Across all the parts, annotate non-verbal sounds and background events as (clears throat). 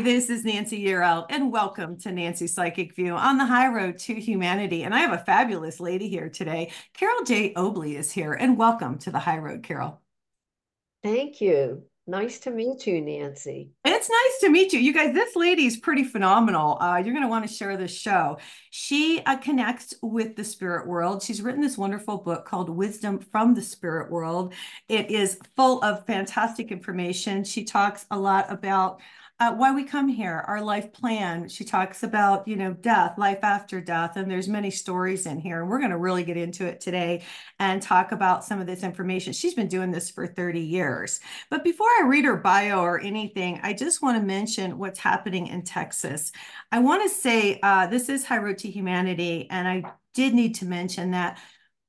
Hi, this is Nancy Yearout, and welcome to Nancy Psychic View on the high road to humanity. And I have a fabulous lady here today. Carole J. Obley is here, and welcome to the high road, Carole. Thank you. Nice to meet you, Nancy. It's nice to meet you. You guys, this lady is pretty phenomenal. Uh, you're going to want to share this show. She uh, connects with the spirit world. She's written this wonderful book called Wisdom from the Spirit World. It is full of fantastic information. She talks a lot about uh, why we come here, our life plan. She talks about, you know, death, life after death, and there's many stories in here. And we're going to really get into it today and talk about some of this information. She's been doing this for 30 years. But before I read her bio or anything, I just want to mention what's happening in Texas. I want to say uh, this is High Road to Humanity, and I did need to mention that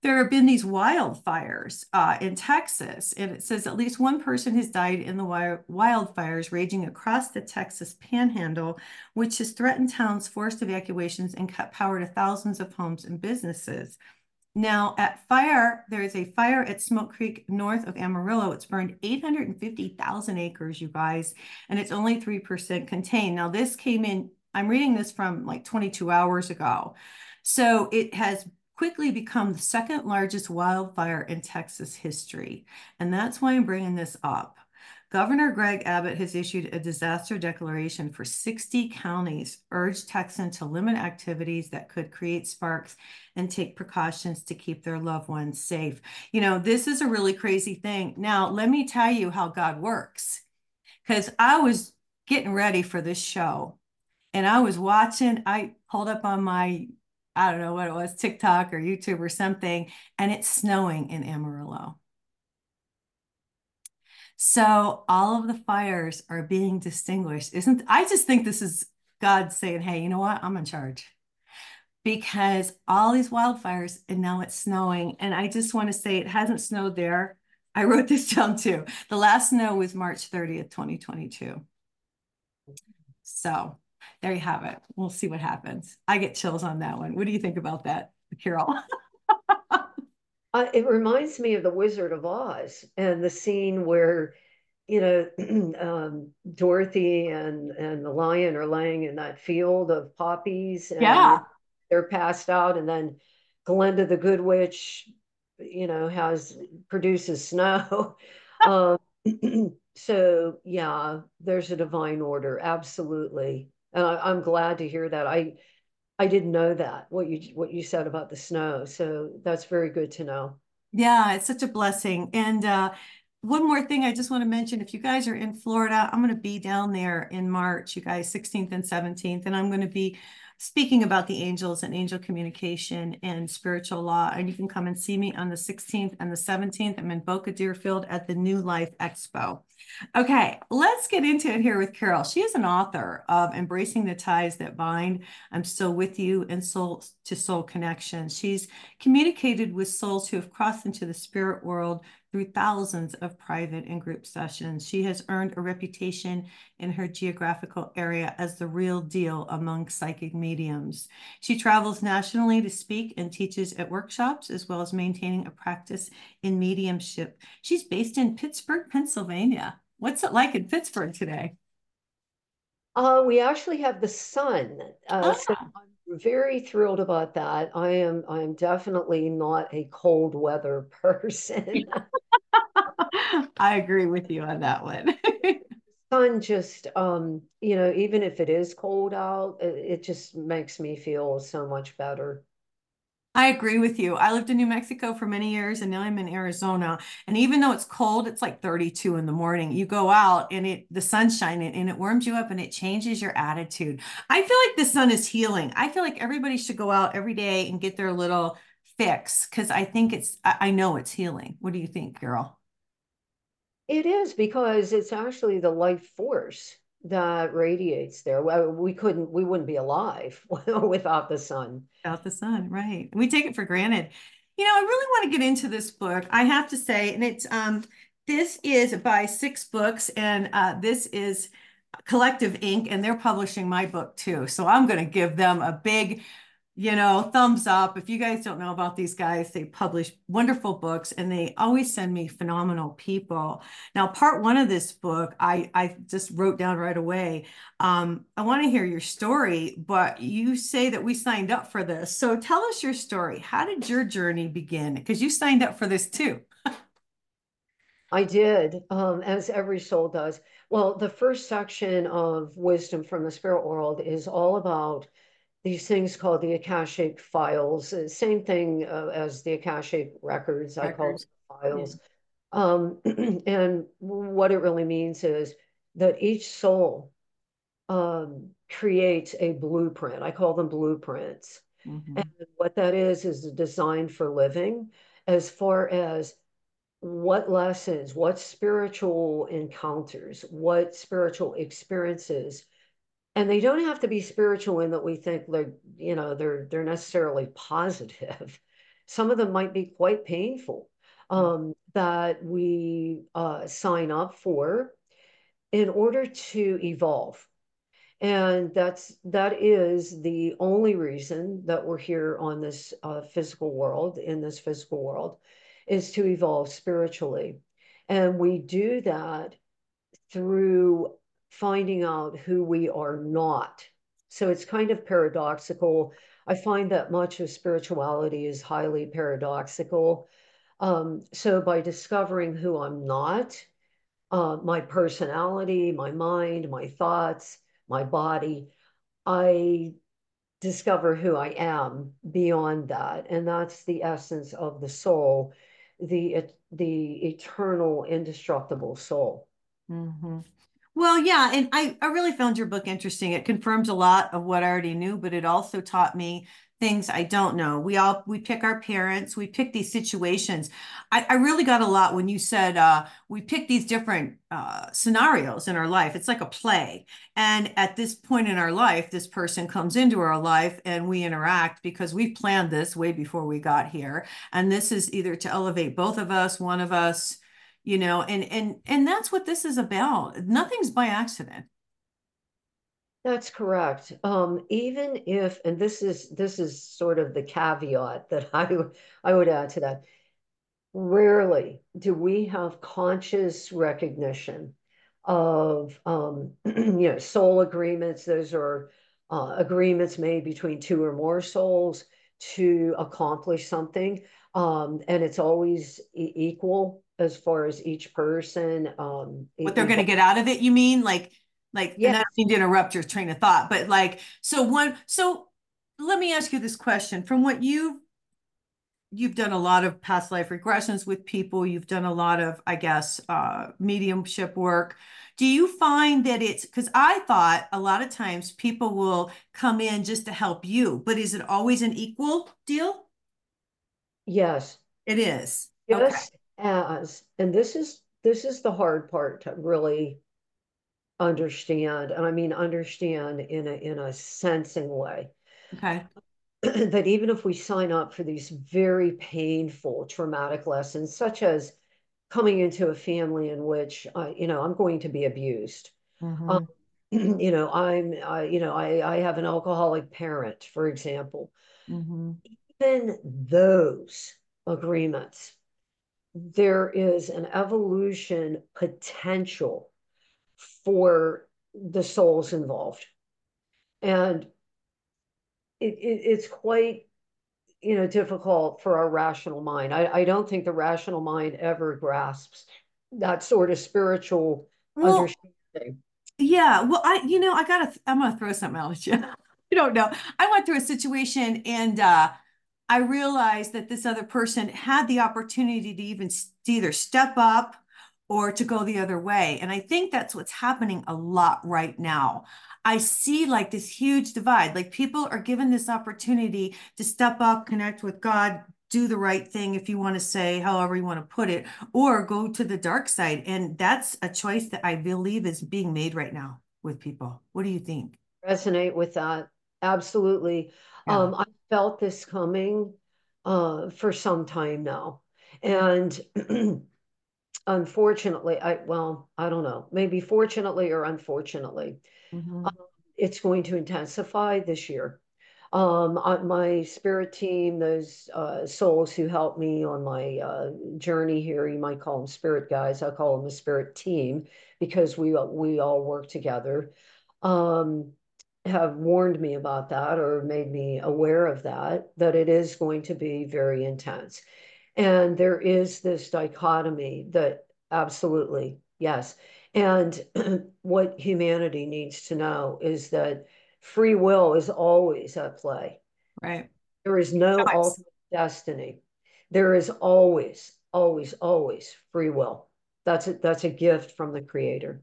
there have been these wildfires uh, in Texas, and it says at least one person has died in the wildfires raging across the Texas panhandle, which has threatened towns, forced evacuations, and cut power to thousands of homes and businesses. Now, at fire, there is a fire at Smokehouse Creek north of Amarillo. It's burned 850,000 acres, you guys, and it's only 3% contained. Now, this came in, I'm reading this from like 22 hours ago. So it has quickly become the second largest wildfire in Texas history. And that's why I'm bringing this up. Governor Greg Abbott has issued a disaster declaration for 60 counties, urged Texans to limit activities that could create sparks and take precautions to keep their loved ones safe. You know, this is a really crazy thing. Now, let me tell you how God works. Because I was getting ready for this show and I was watching, I pulled up on my I don't know what it was, TikTok or YouTube or something, and it's snowing in Amarillo. So all of the fires are being distinguished. Isn't I just think this is God saying, hey, you know what? I'm in charge. Because all these wildfires and now it's snowing. And I just want to say it hasn't snowed there. (laughs) I wrote this down too. The last snow was March 30th, 2022. So there you have it. We'll see what happens. I get chills on that one. What do you think about that, Carole? (laughs) uh, it reminds me of the Wizard of Oz and the scene where, you know, (clears throat) um, Dorothy and and the lion are laying in that field of poppies. And yeah, they're passed out, and then Glinda the Good Witch, you know, has produces snow. (laughs) um, (clears throat) so yeah, there's a divine order, absolutely and I, am glad to hear that. I I didn't know that what you what you said about the snow, so that's very good to know. Yeah, it's such a blessing. And uh, one more thing I just want to mention: if you guys are in Florida, I'm going to be down there in March, you guys, 16th and 17th, and I'm going to be speaking about the angels and angel communication and spiritual law. And you can come and see me on the 16th and the 17th. I'm in Boca Deerfield at the New Life Expo. Okay, let's get into it here with Carole. She is an author of Embracing the Ties That Bind. I'm Still With You and Soul to Soul Connection. She's communicated with souls who have crossed into the spirit world through thousands of private and group sessions. She has earned a reputation in her geographical area as the real deal among psychic mediums. She travels nationally to speak and teaches at workshops, as well as maintaining a practice in mediumship. She's based in Pittsburgh, Pennsylvania. What's it like in Pittsburgh today? Uh, we actually have the sun. Uh, so ah. Very thrilled about that. I am I am definitely not a cold weather (laughs) person. (laughs) I agree with you on that one. (laughs) sun just um, you know, even if it is cold out, it, it just makes me feel so much better. I agree with you. I lived in New Mexico for many years and now I'm in Arizona. And even though it's cold, it's like 32 in the morning. You go out and it the sun's shining and it warms you up and it changes your attitude. I feel like the sun is healing. I feel like everybody should go out every day and get their little fix because I think it's I know it's healing. What do you think, Carole? It is because it's actually the life force that radiates there. Well, We couldn't, we wouldn't be alive (laughs) without the sun. Without the sun, right? We take it for granted. You know, I really want to get into this book. I have to say, and it's um, this is by Six Books, and uh, this is Collective Ink, and they're publishing my book too. So I'm going to give them a big you know, thumbs up. If you guys don't know about these guys, they publish wonderful books and they always send me phenomenal people. Now, part one of this book, I, I just wrote down right away. Um, I want to hear your story, but you say that we signed up for this. So tell us your story. How did your journey begin? Because you signed up for this too. (laughs) I did, um, as every soul does. Well, the first section of Wisdom from the Spirit World is all about these things called the Akashic files. Uh, same thing uh, as the Akashic records, I call files. Yeah. Um, (clears throat) and what it really means is that each soul um, creates a blueprint. I call them blueprints. Mm-hmm. And what that is, is a design for living as far as what lessons, what spiritual encounters, what spiritual experiences and they don't have to be spiritual in that we think they're you know they're they're necessarily positive. Some of them might be quite painful mm. um, that we uh, sign up for in order to evolve. And that's that is the only reason that we're here on this uh, physical world in this physical world is to evolve spiritually. And we do that through finding out who we are not. So it's kind of paradoxical. I find that much of spirituality is highly paradoxical. Um, so by discovering who I'm not, uh, my personality, my mind, my thoughts, my body, I discover who I am beyond that. And that's the essence of the soul, the, the eternal, indestructible soul. Mm-hmm. Well, yeah, and I, I really found your book interesting. It confirms a lot of what I already knew, but it also taught me things I don't know. We all we pick our parents, we pick these situations. I, I really got a lot when you said uh, we pick these different uh, scenarios in our life. It's like a play. And at this point in our life, this person comes into our life and we interact because we planned this way before we got here. And this is either to elevate both of us, one of us, you know and and and that's what this is about. Nothing's by accident. That's correct. Um even if and this is this is sort of the caveat that (laughs) i i would add to that. Rarely do we have conscious recognition of um (clears throat) you know soul agreements. Those are uh, agreements made between two or more souls to accomplish something um and it's always e- equal as far as each person. Um, what they're going to get out of it, you mean? Like, like, yeah. Mean to interrupt your train of thought, but like, so one, so let me ask you this question from what you've you've done a lot of past life regressions with people you've done a lot of i guess uh, mediumship work do you find that it's because i thought a lot of times people will come in just to help you but is it always an equal deal yes it is yes okay as, and this is this is the hard part to really understand, and I mean understand in a in a sensing way. Okay. (clears throat) that even if we sign up for these very painful traumatic lessons, such as coming into a family in which uh, you know I'm going to be abused. Mm-hmm. Um, (clears throat) you know, I'm, uh, you know, I, I have an alcoholic parent, for example. Mm-hmm. Even those agreements there is an evolution potential for the souls involved. And it, it, it's quite you know difficult for our rational mind. I, I don't think the rational mind ever grasps that sort of spiritual well, understanding. Yeah, well, I you know I gotta I'm gonna throw something out at you. (laughs) you don't know. I went through a situation and uh I realized that this other person had the opportunity to even either step up or to go the other way. And I think that's what's happening a lot right now. I see like this huge divide. Like people are given this opportunity to step up, connect with God, do the right thing, if you want to say, however you want to put it, or go to the dark side. And that's a choice that I believe is being made right now with people. What do you think? Resonate with that. Absolutely. Yeah. Um, I felt this coming uh, for some time now. And (clears throat) unfortunately, I, well, I don't know, maybe fortunately or unfortunately, mm-hmm. um, it's going to intensify this year. Um, my spirit team, those uh, souls who helped me on my uh, journey here, you might call them spirit guys. I call them a spirit team because we we all work together. Um, have warned me about that or made me aware of that, that it is going to be very intense. And there is this dichotomy that absolutely, yes. And (clears throat) what humanity needs to know is that free will is always at play. Right. There is no nice. ultimate destiny. There is always, always, always free will. That's a, that's a gift from the creator.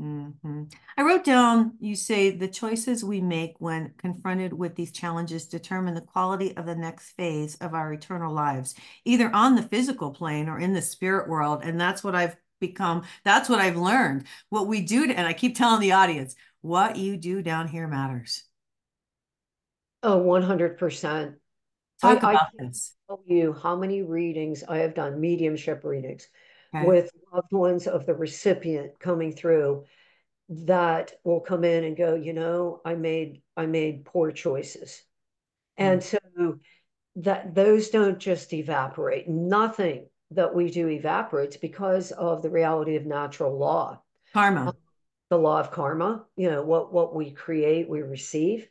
Mm-hmm. I wrote down, you say the choices we make when confronted with these challenges determine the quality of the next phase of our eternal lives, either on the physical plane or in the spirit world. And that's what I've become, that's what I've learned. What we do, to, and I keep telling the audience, what you do down here matters. Oh, 100%. Talk I, about I this. Tell you how many readings I have done, mediumship readings, okay. with loved ones of the recipient coming through that will come in and go, you know, I made I made poor choices. And mm. so that those don't just evaporate. Nothing that we do evaporates because of the reality of natural law. Karma. Um, the law of karma, you know, what what we create, we receive.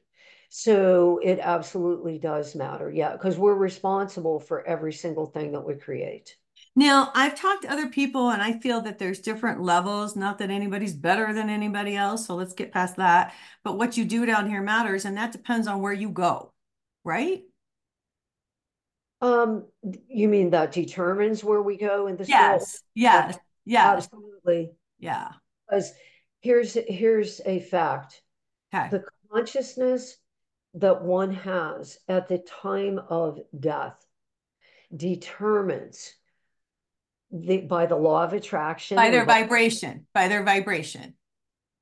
So it absolutely does matter. Yeah, because we're responsible for every single thing that we create. Now, I've talked to other people and I feel that there's different levels, not that anybody's better than anybody else. So let's get past that. But what you do down here matters. And that depends on where you go, right? Um, you mean that determines where we go in the yes, yes, yes, absolutely, yeah. Because here's here's a fact: okay. the consciousness that one has at the time of death determines the by the law of attraction by their vibration by their vibration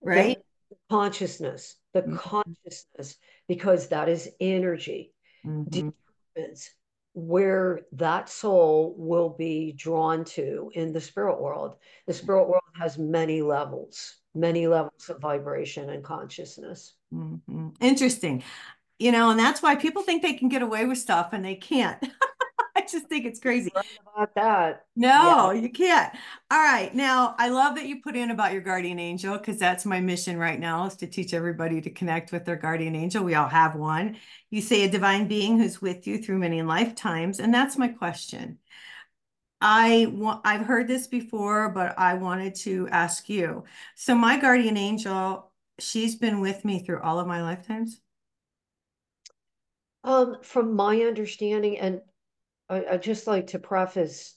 right the consciousness the mm-hmm. consciousness because that is energy mm-hmm. determines where that soul will be drawn to in the spirit world the spirit world has many levels many levels of vibration and consciousness mm-hmm. interesting you know and that's why people think they can get away with stuff and they can't (laughs) just think it's crazy. about that. No, yeah. you can't. All right. Now, I love that you put in about your guardian angel because that's my mission right now is to teach everybody to connect with their guardian angel. We all have one. You say a divine being who's with you through many lifetimes. And that's my question. I want I've heard this before, but I wanted to ask you. So my guardian angel, she's been with me through all of my lifetimes. Um, from my understanding, and I, I just like to preface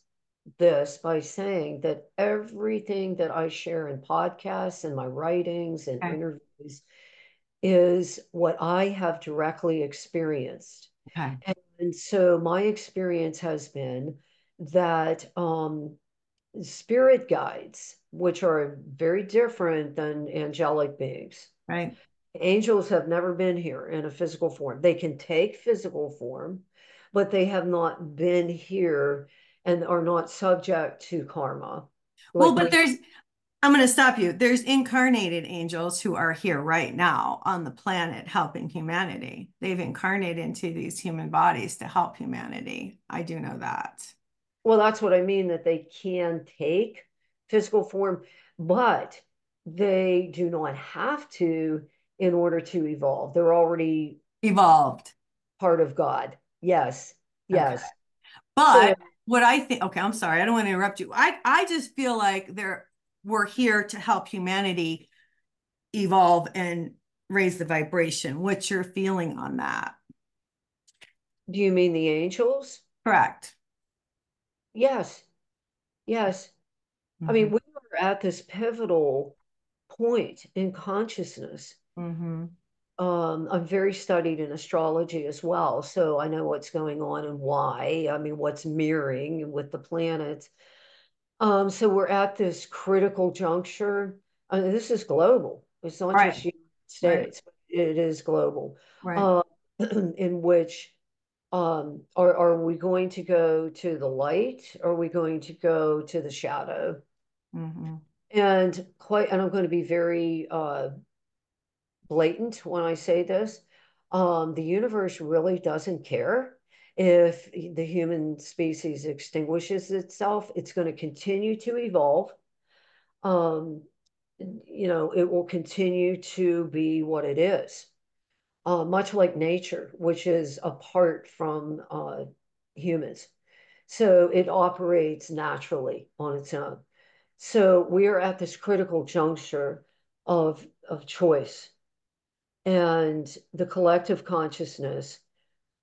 this by saying that everything that I share in podcasts and my writings and okay. interviews is what I have directly experienced. Okay. And, and so my experience has been that um, spirit guides, which are very different than angelic beings. Right. Angels have never been here in a physical form. They can take physical form, but they have not been here and are not subject to karma. Like well, but there's, I'm going to stop you. There's incarnated angels who are here right now on the planet helping humanity. They've incarnated into these human bodies to help humanity. I do know that. Well, that's what I mean that they can take physical form, but they do not have to in order to evolve. They're already evolved, part of God. Yes. Yes. Okay. But so, what I think, okay, I'm sorry, I don't want to interrupt you. I, I just feel like there we're here to help humanity evolve and raise the vibration. What's your feeling on that? Do you mean the angels? Correct. Yes. Yes. Mm-hmm. I mean, mm-hmm. we are at this pivotal point in consciousness. Mm-hmm um, I'm very studied in astrology as well, so I know what's going on and why. I mean, what's mirroring with the planets. Um, so we're at this critical juncture. I mean, this is global. It's not right. just United States, right. it is global. Right. Um, (clears throat) in which um, are are we going to go to the light? Or are we going to go to the shadow? Mm-hmm. And quite, and I'm going to be very uh, blatant when I say this. Um, the universe really doesn't care if the human species extinguishes itself. It's going to continue to evolve. Um, you know, it will continue to be what it is, uh, much like nature, which is apart from uh, humans. So it operates naturally on its own. So we are at this critical juncture of, of choice and the collective consciousness.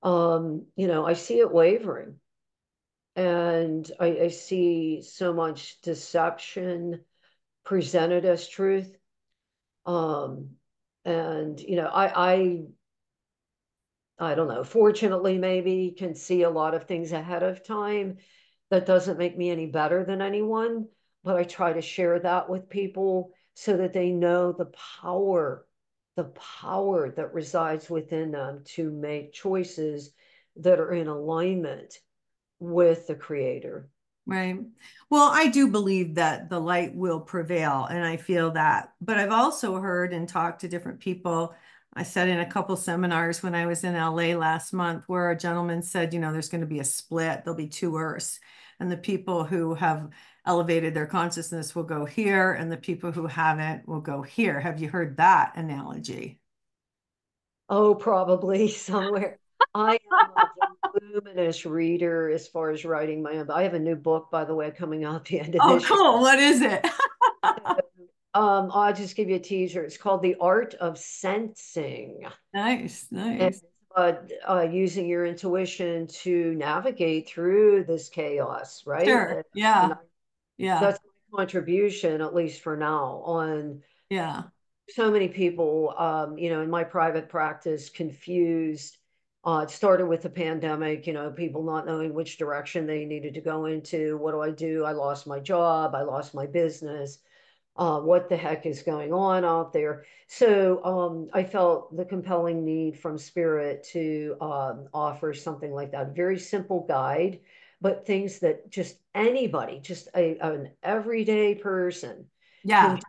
Um, you know, I see it wavering and I, I see so much deception presented as truth. Um, and you know, I, I I don't know, fortunately, maybe can see a lot of things ahead of time. That doesn't make me any better than anyone, but I try to share that with people so that they know the power, the power that resides within them to make choices that are in alignment with the creator. Right. Well, I do believe that the light will prevail, and I feel that. But I've also heard and talked to different people I said in a couple seminars when I was in LA last month where a gentleman said, you know, there's going to be a split, there'll be two earths. And the people who have elevated their consciousness will go here, and the people who haven't will go here. Have you heard that analogy? Oh, probably (laughs) somewhere. I am a luminous reader as far as writing my own. I have a new book, by the way, coming out the end of oh, this. Oh, cool. Year. What is it? Um, I'll just give you a teaser. It's called The Art of Sensing. Nice, nice. And, uh, uh, using your intuition to navigate through this chaos, right? Sure. Yeah. Yeah. That's my contribution, at least for now, on yeah. So many people, um, you know, in my private practice, confused. Uh, it started with the pandemic, you know, people not knowing which direction they needed to go into. What do I do? I lost my job. I lost my business uh, what the heck is going on out there. So um, I felt the compelling need from Spirit to um, offer something like that. A very simple guide, but things that just anybody, just a, an everyday person, yeah. Can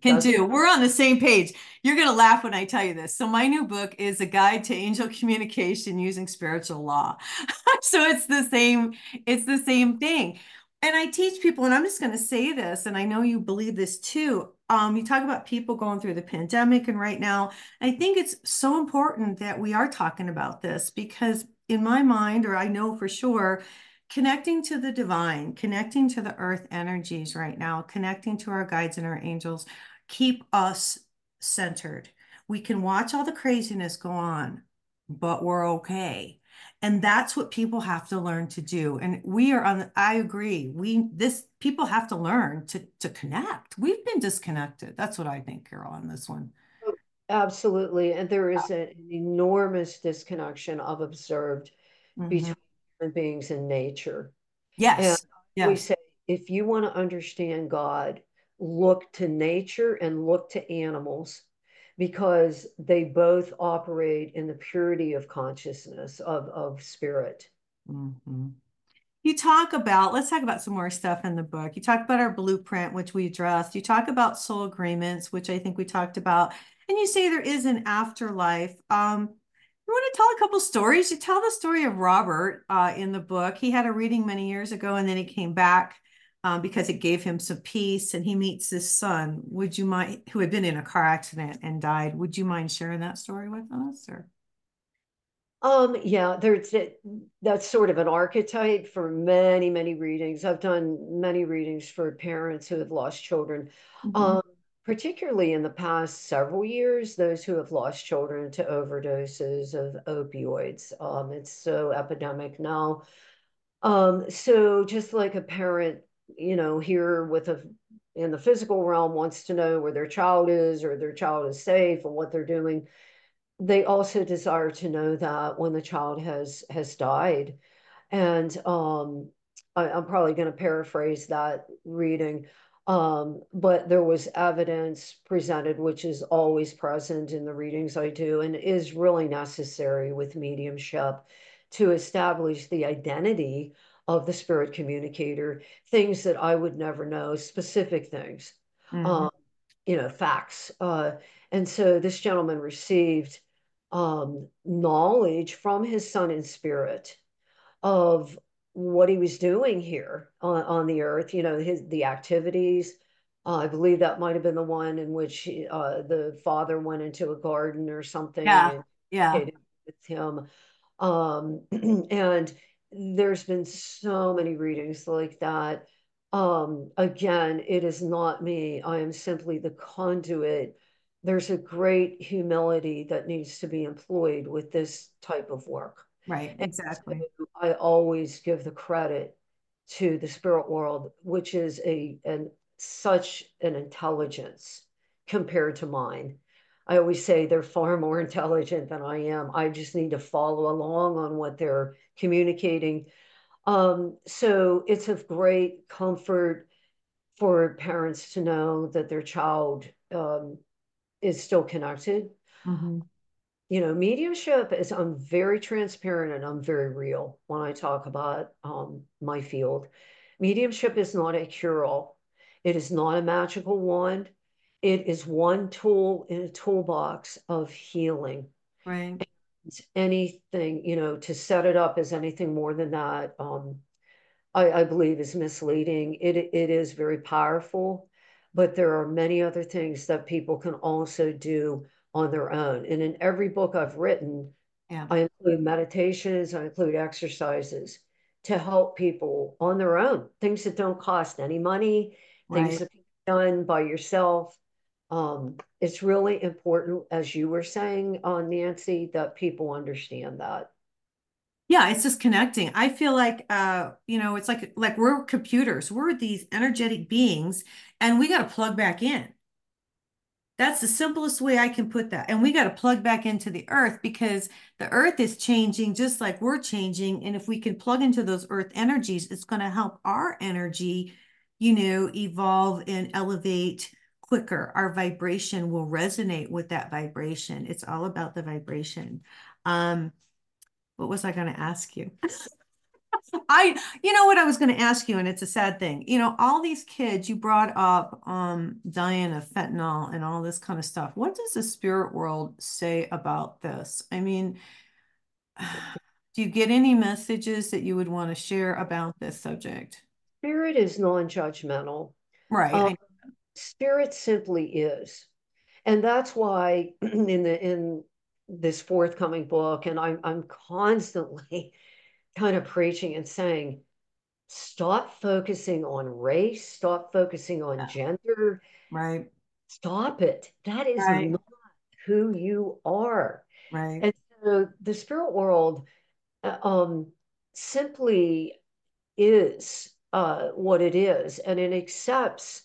can do. We're on the same page. You're going to laugh when I tell you this. So my new book is a guide to angel communication using spiritual law. (laughs) so it's the same it's the same thing and I teach people, and I'm just going to say this, and I know you believe this too. Um, you talk about people going through the pandemic, and right now, I think it's so important that we are talking about this because, in my mind, or I know for sure, connecting to the divine, connecting to the earth energies right now, connecting to our guides and our angels, keep us centered. We can watch all the craziness go on, but we're okay. And that's what people have to learn to do. And we are on i agree. We this people have to learn to to connect. We've been disconnected. That's what i think carole on this one. Absolutely. And there is an enormous disconnection of observed mm-hmm. between human beings in nature. Yes we say if you want to understand god look to nature and look to animals because they both operate in the purity of consciousness of, of spirit. Mm-hmm. you talk about let's talk about some more stuff in the book. You talk about our blueprint which we addressed. You talk about soul agreements which i think we talked about. And you say there is an afterlife. Um, you want to tell a couple stories you tell the story of robert uh, in the book he had a reading many years ago and then he came back um, because it gave him some peace and he meets his son. Would you mind, who had been in a car accident and died? Would you mind sharing that story with us or? Um, yeah, there's that's sort of an archetype for many, many readings. I've done many readings for parents who have lost children. Mm-hmm. Um, particularly in the past several years, those who have lost children to overdoses of opioids. Um, it's so epidemic now. Um, so just like a parent you know, here with a in the physical realm wants to know where their child is or their child is safe and what they're doing. They also desire to know that when the child has has died. And um, I, am probably going to paraphrase that reading. Um, but there was evidence presented, which is always present in the readings I do and is really necessary with mediumship to establish the identity of the spirit communicator, things that I would never know, specific things, mm-hmm. um, you know, facts. Uh, and so this gentleman received um, knowledge from his son in spirit of what he was doing here on, on the earth, you know, his the activities. Uh, I believe that might have been the one in which he, uh, the father went into a garden or something. Yeah, yeah. With him. Um, (clears throat) and there's been so many readings like that. Um, again, it is not me. I am simply the conduit. There's a great humility that needs to be employed with this type of work. Right, exactly. So I always give the credit to the spirit world, which is a an such an intelligence compared to mine. I always say they're far more (laughs) intelligent than I am. I just need to follow along on what they're communicating. Um, so it's of great comfort for parents to know that their child um, is still connected. Mm-hmm you know, mediumship is, I'm very transparent and I'm very real when I talk about um, my field. Mediumship is not a cure all, it is not a magical wand. It is one tool in a toolbox of healing. Right. anything, you know, to set it up as anything more than that, um, I, I believe is misleading. It, it is very powerful, but there are many other things that people can also do on their own. And in every book I've written, yeah. I include meditations, I include exercises to help people on their own, things that don't cost any money, right. things that can be done by yourself. Um, it's really important, as you were saying, uh, Nancy, that people understand that. Yeah, it's just connecting. I feel like uh, you know, it's like like we're computers. We're these energetic beings, and we got to plug back in. That's the simplest way I can put that. And we got to plug back into the earth because the earth is changing just like we're changing. And if we can plug into those earth energies, it's going to help our energy, you know, evolve and elevate quicker. Our vibration will resonate with that vibration. It's all about the vibration. Um, what was I going to ask you? I, you know what I was going to ask you, and it's a sad thing. You know, all these kids you brought up, um, dying of fentanyl and all this kind of stuff. What does the spirit world say about this? I mean, (sighs) do you get any messages that you would want to share about this subject? Spirit is non-judgmental. Right. Um, spirit simply is. And that's why (clears throat) in the in this forthcoming book, and I'm I'm constantly kind of preaching and saying, stop focusing on race, stop focusing on gender. Right. Stop it. That is right. not who you are. Right. And so the spirit world uh, um, simply is uh, what it is, and it accepts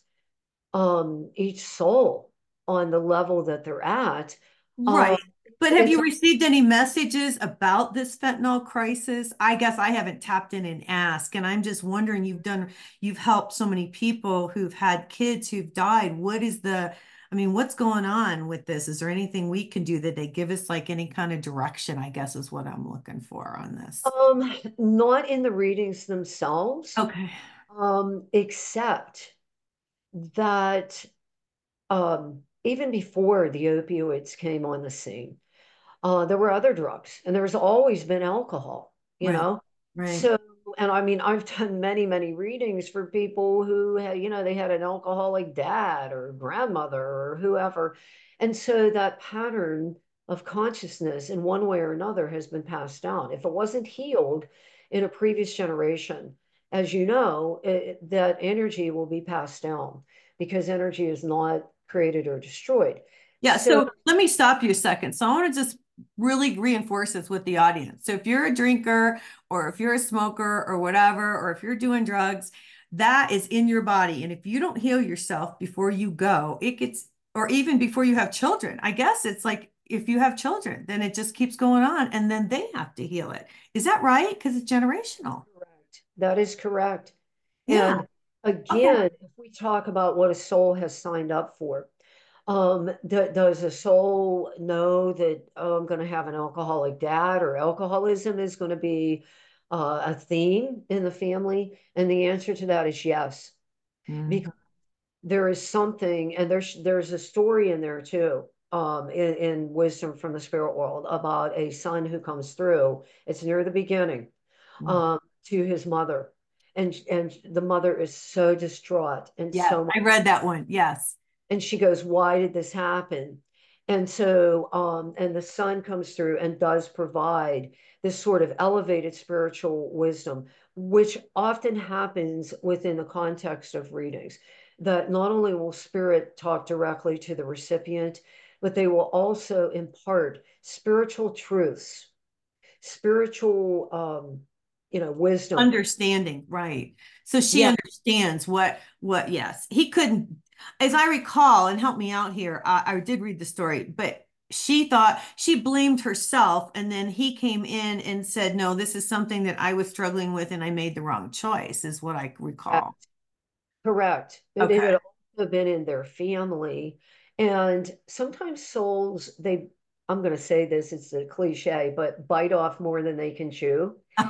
um, each soul on the level that they're at. Right. Um, but have you received any messages about this fentanyl crisis? I guess I haven't tapped in and asked. And I'm just wondering, you've done, you've helped so many people who've had kids who've died. What is the, I mean, what's going on with this? Is there anything we can do that they give us like any kind of direction? I guess is what I'm looking for on this. Um, not in the readings themselves. Okay. Um, except that um even before the opioids came on the scene, uh, there were other drugs, and there's always been alcohol, you right. know? Right. So, and I mean, I've done many, many readings for people who, had, you know, they had an alcoholic dad or grandmother or whoever. And so that pattern of consciousness in one way or another has been passed down. If it wasn't healed in a previous generation, as you know, it, that energy will be passed down because energy is not created or destroyed. Yeah. So, so let me stop you a second. So I want to just really reinforce this with the audience. So if you're a drinker or if you're a smoker or whatever, or if you're doing drugs, that is in your body. And if you don't heal yourself before you go, it gets, or even before you have children, I guess it's like if you have children, then it just keeps going on and then they have to heal it. Is that right? Because it's generational. Correct. That is correct. Yeah. And again, okay. if we talk about what a soul has signed up for, um, does a soul know that oh, I'm going to have an alcoholic dad or alcoholism is going to be uh, a theme in the family? And the answer to that is yes, mm-hmm. because there is something, and there's there's a story in there too um, in, in wisdom from the spirit world about a son who comes through. It's near the beginning mm-hmm. um, to his mother, and and the mother is so distraught and yeah, so. I read that one. Yes, and she goes, "Why did this happen?" And so, um, and the son comes through and does provide this sort of elevated spiritual wisdom, which often happens within the context of readings. That not only will spirit talk directly to the recipient, but they will also impart spiritual truths, spiritual, um, you know, wisdom, understanding. Right. So she yeah. understands what what. Yes, he couldn't as I recall, and help me out here, I, I did read the story, but she thought she blamed herself and then he came in and said no this is something that i was struggling with and i made the wrong choice is what i recall. Correct. Okay. they would also have been in their family. And sometimes souls they i'm going to say this it's a cliche but bite off more than they can chew. (laughs)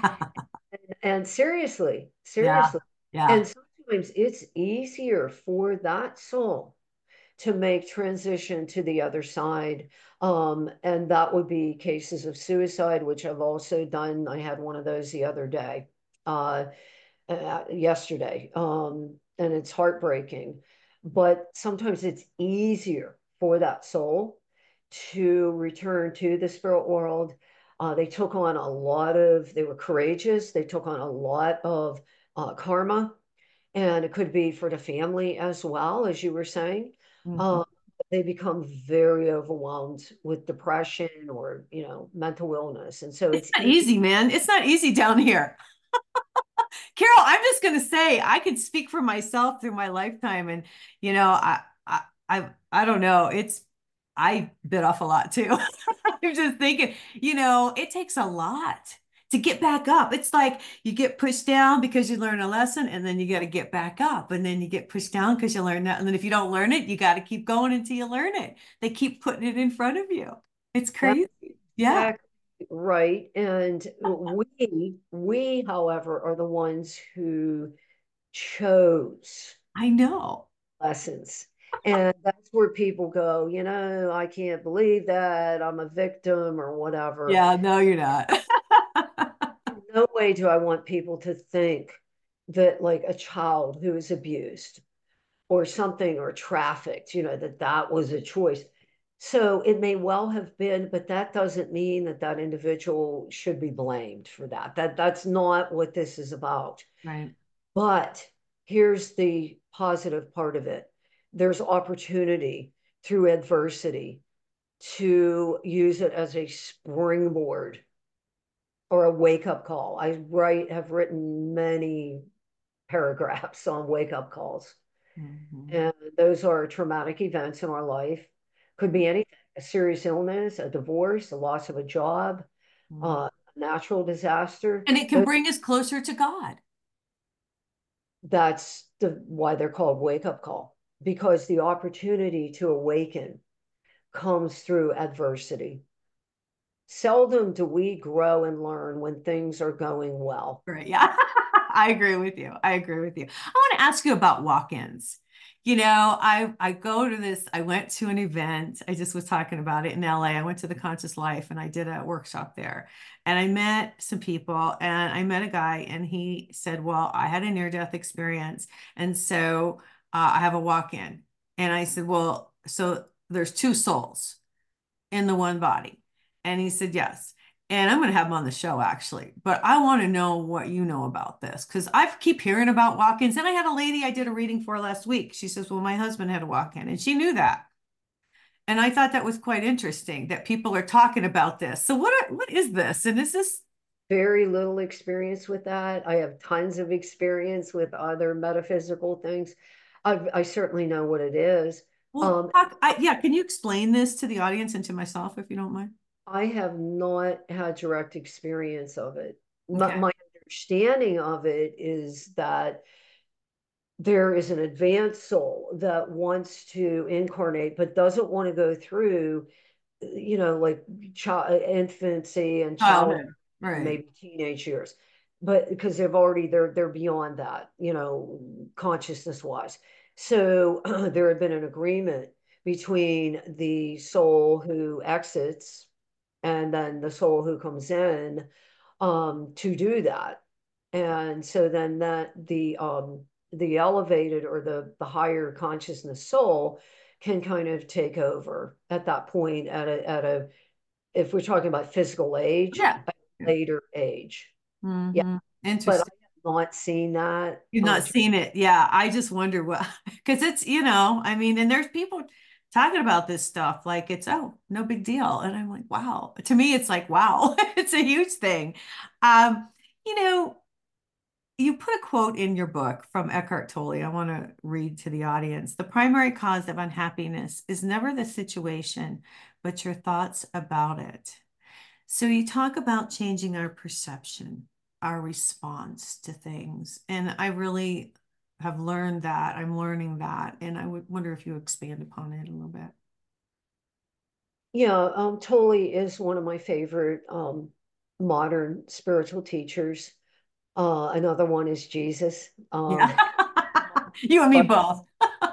And, and, seriously seriously. Yeah, yeah. and sometimes it's easier for that soul to make transition to the other side. Um, and that would be cases of suicide, which I've also done. I had one of those the other day, uh, uh, yesterday, um, and it's heartbreaking. But sometimes it's easier for that soul to return to the spirit world. Uh, they took on a lot of, they were courageous. They took on a lot of uh, karma and it could be for the family as well, as you were saying. Mm-hmm. Um, they become very overwhelmed with depression or you know mental illness, and so it's, it's not easy, man. It's not easy down here. (laughs) Carole, I'm just going to say I could speak for myself through my lifetime, and you know, I, I, I, I don't know. It's I bit off a lot too. (laughs) I'm just thinking, you know, it takes a lot to get back up. It's like you get pushed down because you learn a lesson and then you got to get back up and then you get pushed down because you learn that. And then if you don't learn it, you got to keep going until you learn it. They keep putting it in front of you. It's crazy. That's yeah. Exactly right. And we, we, however, are the ones who chose. I know. Lessons. And that's where people go, you know, I can't believe that I'm a victim or whatever. Yeah, no, you're not. (laughs) (laughs) no way do I want people to think that like a child who is abused or something or trafficked, you know, that that was a choice. So it may well have been, but that doesn't mean that that individual should be blamed for that. That that's not what this is about. Right. But here's the positive part of it. There's opportunity through adversity to use it as a springboard or a wake up call. I write have written many paragraphs on wake up calls. Mm-hmm. And those are traumatic events in our life. Could be anything a serious illness, a divorce, a loss of a job, mm-hmm. uh, natural disaster. And it can bring us closer to God. That's the why they're called wake up call because the opportunity to awaken comes through adversity seldom do we grow and learn when things are going well. Right. Yeah. (laughs) I agree with you. I agree with you. I want to ask you about walk-ins. You know, I I go to this, I went to an event. I just was talking about it in LA. I went to the Conscious Life and I did a workshop there. And I met some people and I met a guy and he said, "Well, I had a near-death experience and so uh, I have a walk-in." And I said, "Well, so there's two souls in the one body." And he said, Yes. And I'm going to have him on the show actually. But I want to know what you know about this because I keep hearing about walk ins. And I had a lady I did a reading for last week. She says, Well, my husband had a walk in, and she knew that. And I thought that was quite interesting that people are talking about this. So, what, are, what is this? And is this very little experience with that. I have tons of experience with other metaphysical things. I, I certainly know what it is. Well, um, talk, I, yeah, can you explain this to the audience and to myself, if you don't mind? I have not had direct experience of it. Okay. My, understanding of it is that there is an advanced soul that wants to incarnate but doesn't want to go through you know like child infancy and child right. maybe teenage years but because they've already they're they're beyond that you know consciousness wise so (clears throat) there had been an agreement between the soul who exits and then the soul who comes in um, to do that. And so then that the um, the elevated or the the higher consciousness soul can kind of take over at that point at a at a if we're talking about physical age, yeah. later age. Mm-hmm. Yeah. Interesting. But I have not seen that. You've not seen it. Yeah. I just wonder what because it's, you know, I mean, and there's people talking about this stuff like it's oh no big deal and i'm like wow to me it's like wow (laughs) it's a huge thing um you know you put a quote in your book from Eckhart Tolle. I want to read to the audience. The primary cause of unhappiness is never the situation, but your thoughts about it. So you talk about changing our perception, our response to things. And I really have learned that. I'm learning that. And I would wonder if you expand upon it a little bit. Yeah, um, Tolle is one of my favorite um, modern spiritual teachers. Uh, another one is Jesus. Um, yeah. (laughs) you and me both.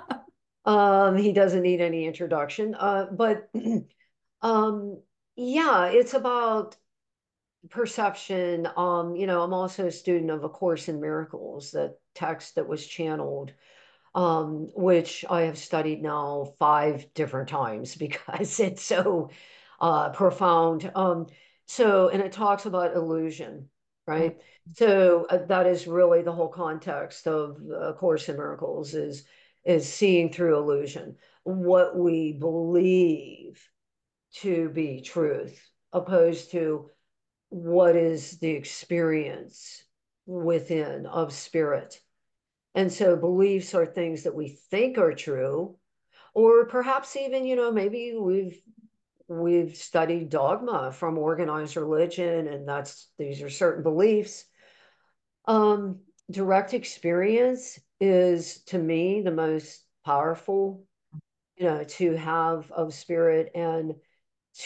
(laughs) um, he doesn't need any introduction. Uh, but (clears throat) um, yeah, it's about perception. Um, you know, I'm also a student of A Course in Miracles, that text that was channeled, um, which I have studied now five different times (laughs) because it's so uh, profound. Um, so, and it talks about illusion, right? Mm-hmm. So uh, that is really the whole context of A Course in Miracles is is seeing through illusion, what we believe to be truth, opposed to what is the experience within of spirit. And so beliefs are things that we think are true, or perhaps even, you know, maybe we've we've studied dogma from organized religion, and that's these are certain beliefs. Um, direct experience is to me the most powerful, you know, to have of spirit and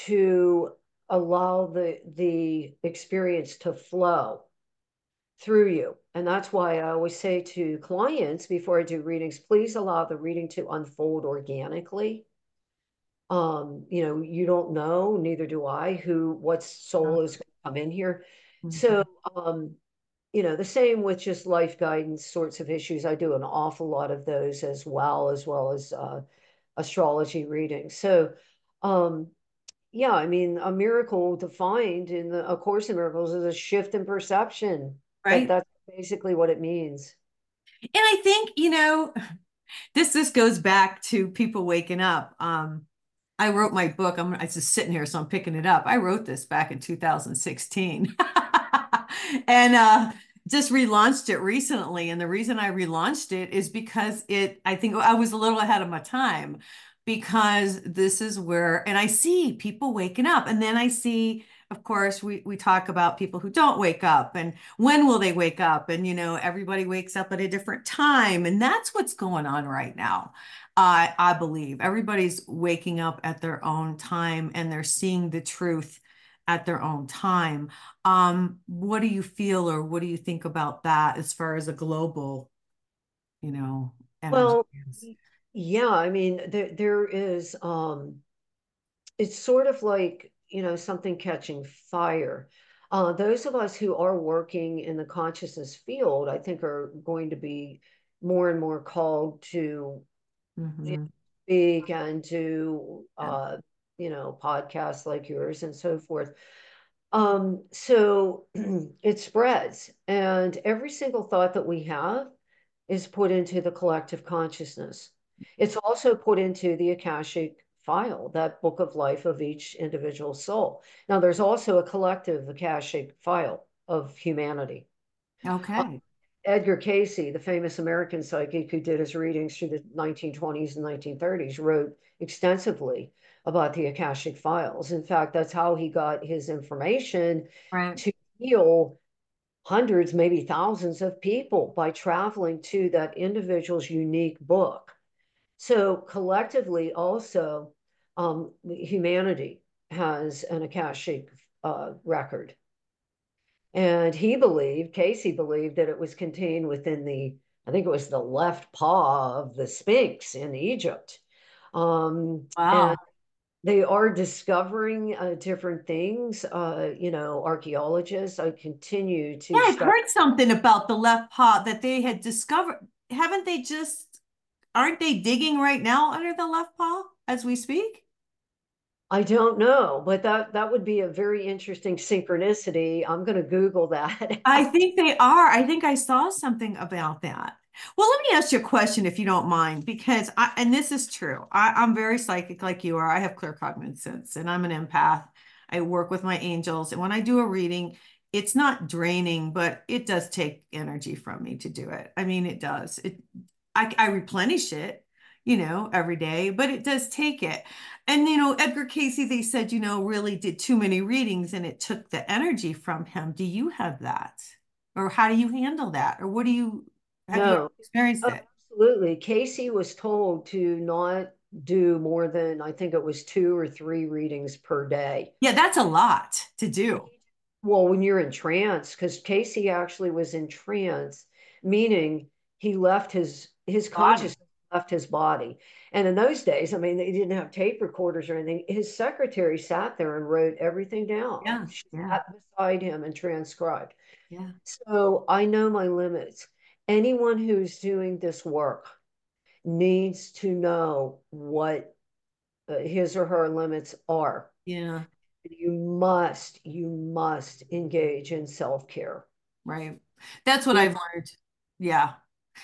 to allow the the experience to flow through you. And that's why I always say to clients before I do readings, please allow the reading to unfold organically. Um, you know, you don't know, neither do I, who what soul is going to come in here. Mm-hmm. So um, you know, the same with just life guidance sorts of issues. I do an awful lot of those as well, as well as uh, astrology readings. So um, yeah, I mean, a miracle defined in the A Course in Miracles is a shift in perception. Right. That, that's basically what it means. And I think, you know, this this goes back to people waking up. Um, I wrote my book. I'm, I'm just sitting here, so I'm picking it up. I wrote this back in 2016. (laughs) and uh just relaunched it recently. And the reason I relaunched it is because it, I think I was a little ahead of my time because this is where and i see people waking up and then i see of course we we talk about people who don't wake up and when will they wake up? And you know everybody wakes up at a different time and that's what's going on right now. I i believe everybody's waking up at their own time and they're seeing the truth at their own time. Um what do you feel or what do you think about that as far as a global you know well yeah, I mean, there there is um it's sort of like, you know, something catching fire. Uh, those of us who are working in the consciousness field, I think, are going to be more and more called to mm-hmm. speak and to, uh, you know, podcasts like yours and so forth. Um, so (clears throat) it spreads, and every single thought that we have is put into the collective consciousness. It's also put into the Akashic file, that book of life of each individual soul. Now, there's also a collective Akashic file of humanity. Okay. Uh, Edgar Cayce, the famous American psychic who did his readings through the 1920s and 1930s, wrote extensively about the Akashic files. In fact, that's how he got his information right. to heal hundreds, maybe thousands of people by traveling to that individual's unique book. So collectively, also, um, humanity has an Akashic uh, record. And he believed, Cayce believed, that it was contained within the, I think it was the left paw of the Sphinx in Egypt. Um, wow. They are discovering uh, different things. Uh, you know, archaeologists I continue to. Yeah, I've heard something about the left paw that they had discovered. Haven't they just? Aren't they digging right now under the left paw as we speak? I don't know, but that that would be a very interesting synchronicity. I'm going to Google that. (laughs) I think they are. I think I saw something about that. Well, let me ask you a question if you don't mind, because I, and this is true. I, I'm very psychic like you are. I have claircognizance and I'm an empath. I work with my angels. And when I do a reading, it's not draining, but it does take energy from me to do it. I mean, it does. It I, I replenish it, you know, every day, but it does take it. And, you know, Edgar Cayce, they said, you know, really did too many readings and it took the energy from him. Do you have that? Or how do you handle that? Or what do you, have no. you experienced oh, it? Absolutely. Cayce was told to not do more than, I think it was two or three readings per day. Yeah, that's a lot to do. Well, when you're in trance, because Cayce actually was in trance, meaning he left his his consciousness left his body. And in those days, I mean, they didn't have tape recorders or anything. His secretary sat there and wrote everything down. Yeah, she yeah. sat beside him and transcribed. Yeah. So I know my limits. Anyone who's doing this work needs to know what uh, his or her limits are. Yeah. You must, you must engage in self care. Right. That's what I've learned. Yeah.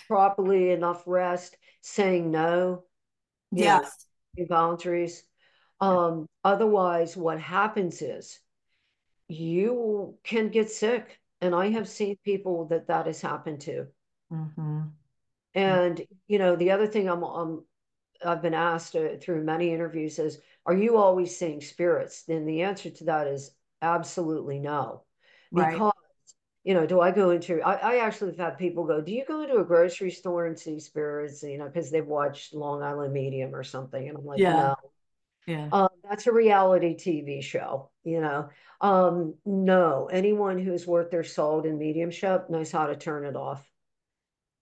Properly enough rest, saying no. Yes. Know, boundaries. Um, otherwise, what happens is you can get sick. And I have seen people that that has happened to. Mm-hmm. And, you know, the other thing I'm, I'm I've been asked uh, through many interviews is, are you always seeing spirits? Then the answer to that is absolutely no. Because right you know, do I go into, I, I actually have had people go, do you go into a grocery store and see spirits, you know, because they've watched Long Island Medium or something. And I'm like, yeah. no. Yeah. Um, that's a reality TV show, you know. Um, no, anyone who's worth their salt in mediumship knows how to turn it off.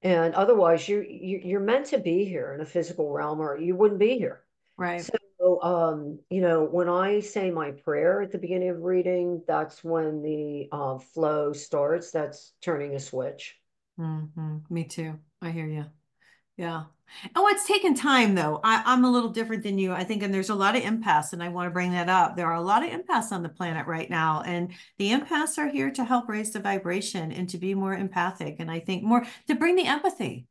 And otherwise, you, you you're meant to be here in a physical realm, or you wouldn't be here. Right. So um, you know, when I say my prayer at the beginning of reading, that's when the uh, flow starts. That's turning a switch. Mm-hmm. Me too. I hear you. Yeah. Oh, it's taken time though. I, I'm a little different than you. I think, and there's a lot of empaths, and I want to bring that up. There are a lot of empaths on the planet right now, and the empaths are here to help raise the vibration and to be more empathic. And I think more to bring the empathy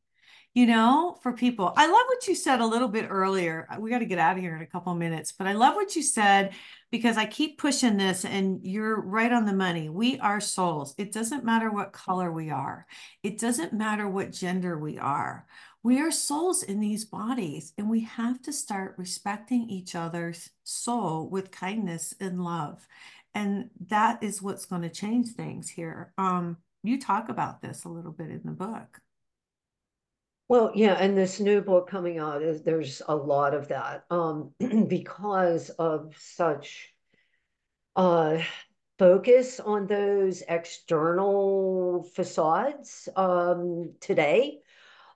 you know, for people. I love what you said a little bit earlier. We got to get out of here in a couple of minutes, but I love what you said because I keep pushing this and you're right on the money. We are souls. It doesn't matter what color we are, it doesn't matter what gender we are. We are souls in these bodies, and we have to start respecting each other's soul with kindness and love. And that is what's going to change things here. Um, you talk about this a little bit in the book. Well, yeah, and this new book coming out is there's a lot of that um, (clears throat) because of such uh, focus on those external facades um, today.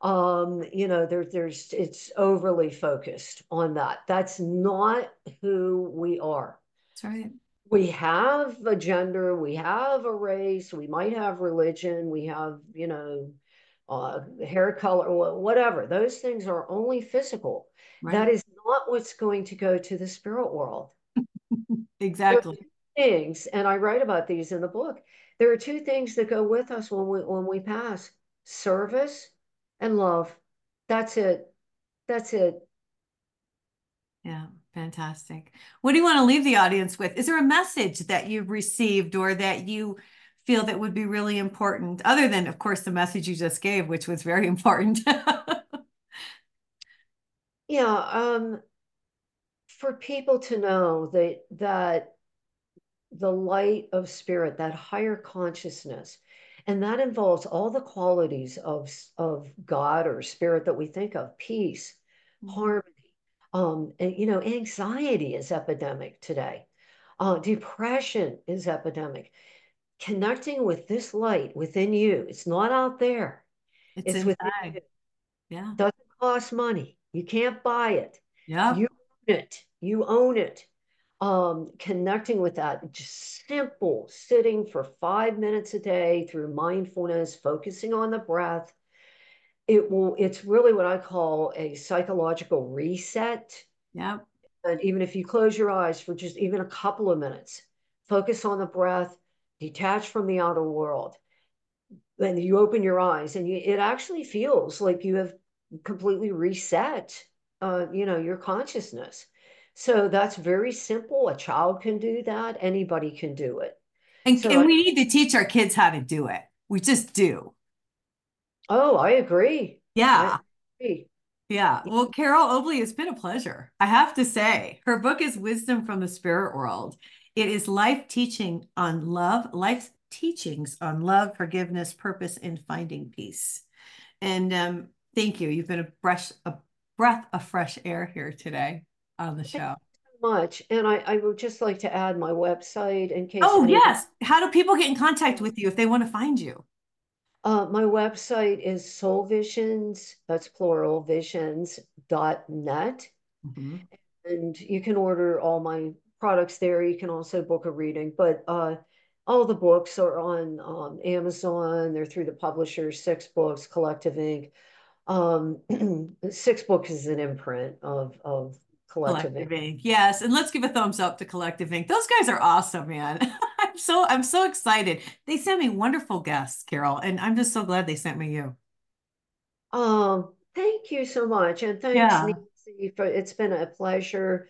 Um, you know, there, there's it's overly focused on that. That's not who we are. That's right. We have a gender, we have a race, we might have religion, we have, you know, uh, hair color, whatever. Those things are only physical. Right. That is not what's going to go to the spirit world. (laughs) exactly. Things, and I write about these in the book. There are two things that go with us when we when we pass: service and love. That's it. That's it. Yeah, fantastic. What do you want to leave the audience with? Is there a message that you've received or that you feel that would be really important other than of course the message you just gave which was very (laughs) important. Yeah um for people to know that that the light of spirit that higher consciousness and that involves all the qualities of of god or spirit that we think of peace mm-hmm. harmony um and you know anxiety is epidemic today. Uh, depression is epidemic connecting with this light within you. It's not out there. It's, it's within you. Yeah. Doesn't cost money. You can't buy it. Yeah. You own it. You own it. Um, connecting with that, just simple sitting for five minutes a day through mindfulness, focusing on the breath. It will, it's really what I call a psychological reset. Yeah. And even if you close your eyes for just even a couple of minutes, focus on the breath, detach from the outer world. Then you open your eyes and you, it actually feels like you have completely reset, uh, you know, your consciousness. So that's very simple. A child can do that. Anybody can do it. And, So and I- we need to teach our kids how to do it. We just do. Oh, I agree. Yeah. I agree. Yeah. Well, Carole Obley, it's been a pleasure. I have to say, her book is Wisdom from the Spirit World. It is life teaching on love, life's teachings on love, forgiveness, purpose, and finding peace. And um, thank you. You've been a breath, a breath of fresh air here today on the show. Much. And I, I would just like to add my website in case. Oh, yes. How do people get in contact with you if they want to find you? Uh, my website is Soul Visions, that's plural, visions visions.net. Mhm. And you can order all my products there. You can also book a reading, but uh, all the books are on um, Amazon. They're through the publisher, Six Books, Collective Ink. Um, (clears throat) Six Books is an imprint of, of Collective Collective Ink. Ink. Yes, and let's give a thumbs up to Collective Ink. Those guys are awesome, man. (laughs) I'm so I'm so excited. They sent me wonderful guests, Carole, and I'm just so glad they sent me you. Um, thank you so much. And thanks, Yeah. Nancy, for it's been a pleasure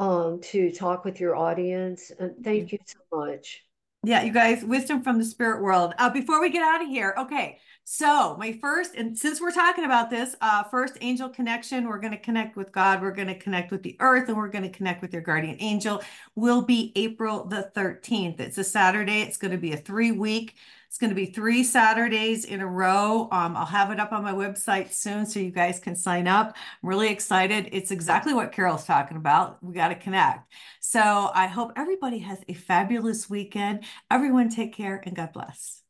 um, to talk with your audience. And thank you so much. Yeah, you guys, wisdom from the spirit world. Uh, before we get out of here, okay. So my first, and since we're talking about this, uh, first angel connection, we're going to connect with God, we're going to connect with the earth, and we're going to connect with your guardian angel. Will be April the 13th. It's a Saturday. It's going to be a three week. It's going to be three Saturdays in a row. Um, I'll have it up on my website soon so you guys can sign up. I'm really excited. It's exactly what Carole's talking about. We got to connect. So I hope everybody has a fabulous weekend. Everyone take care and God bless.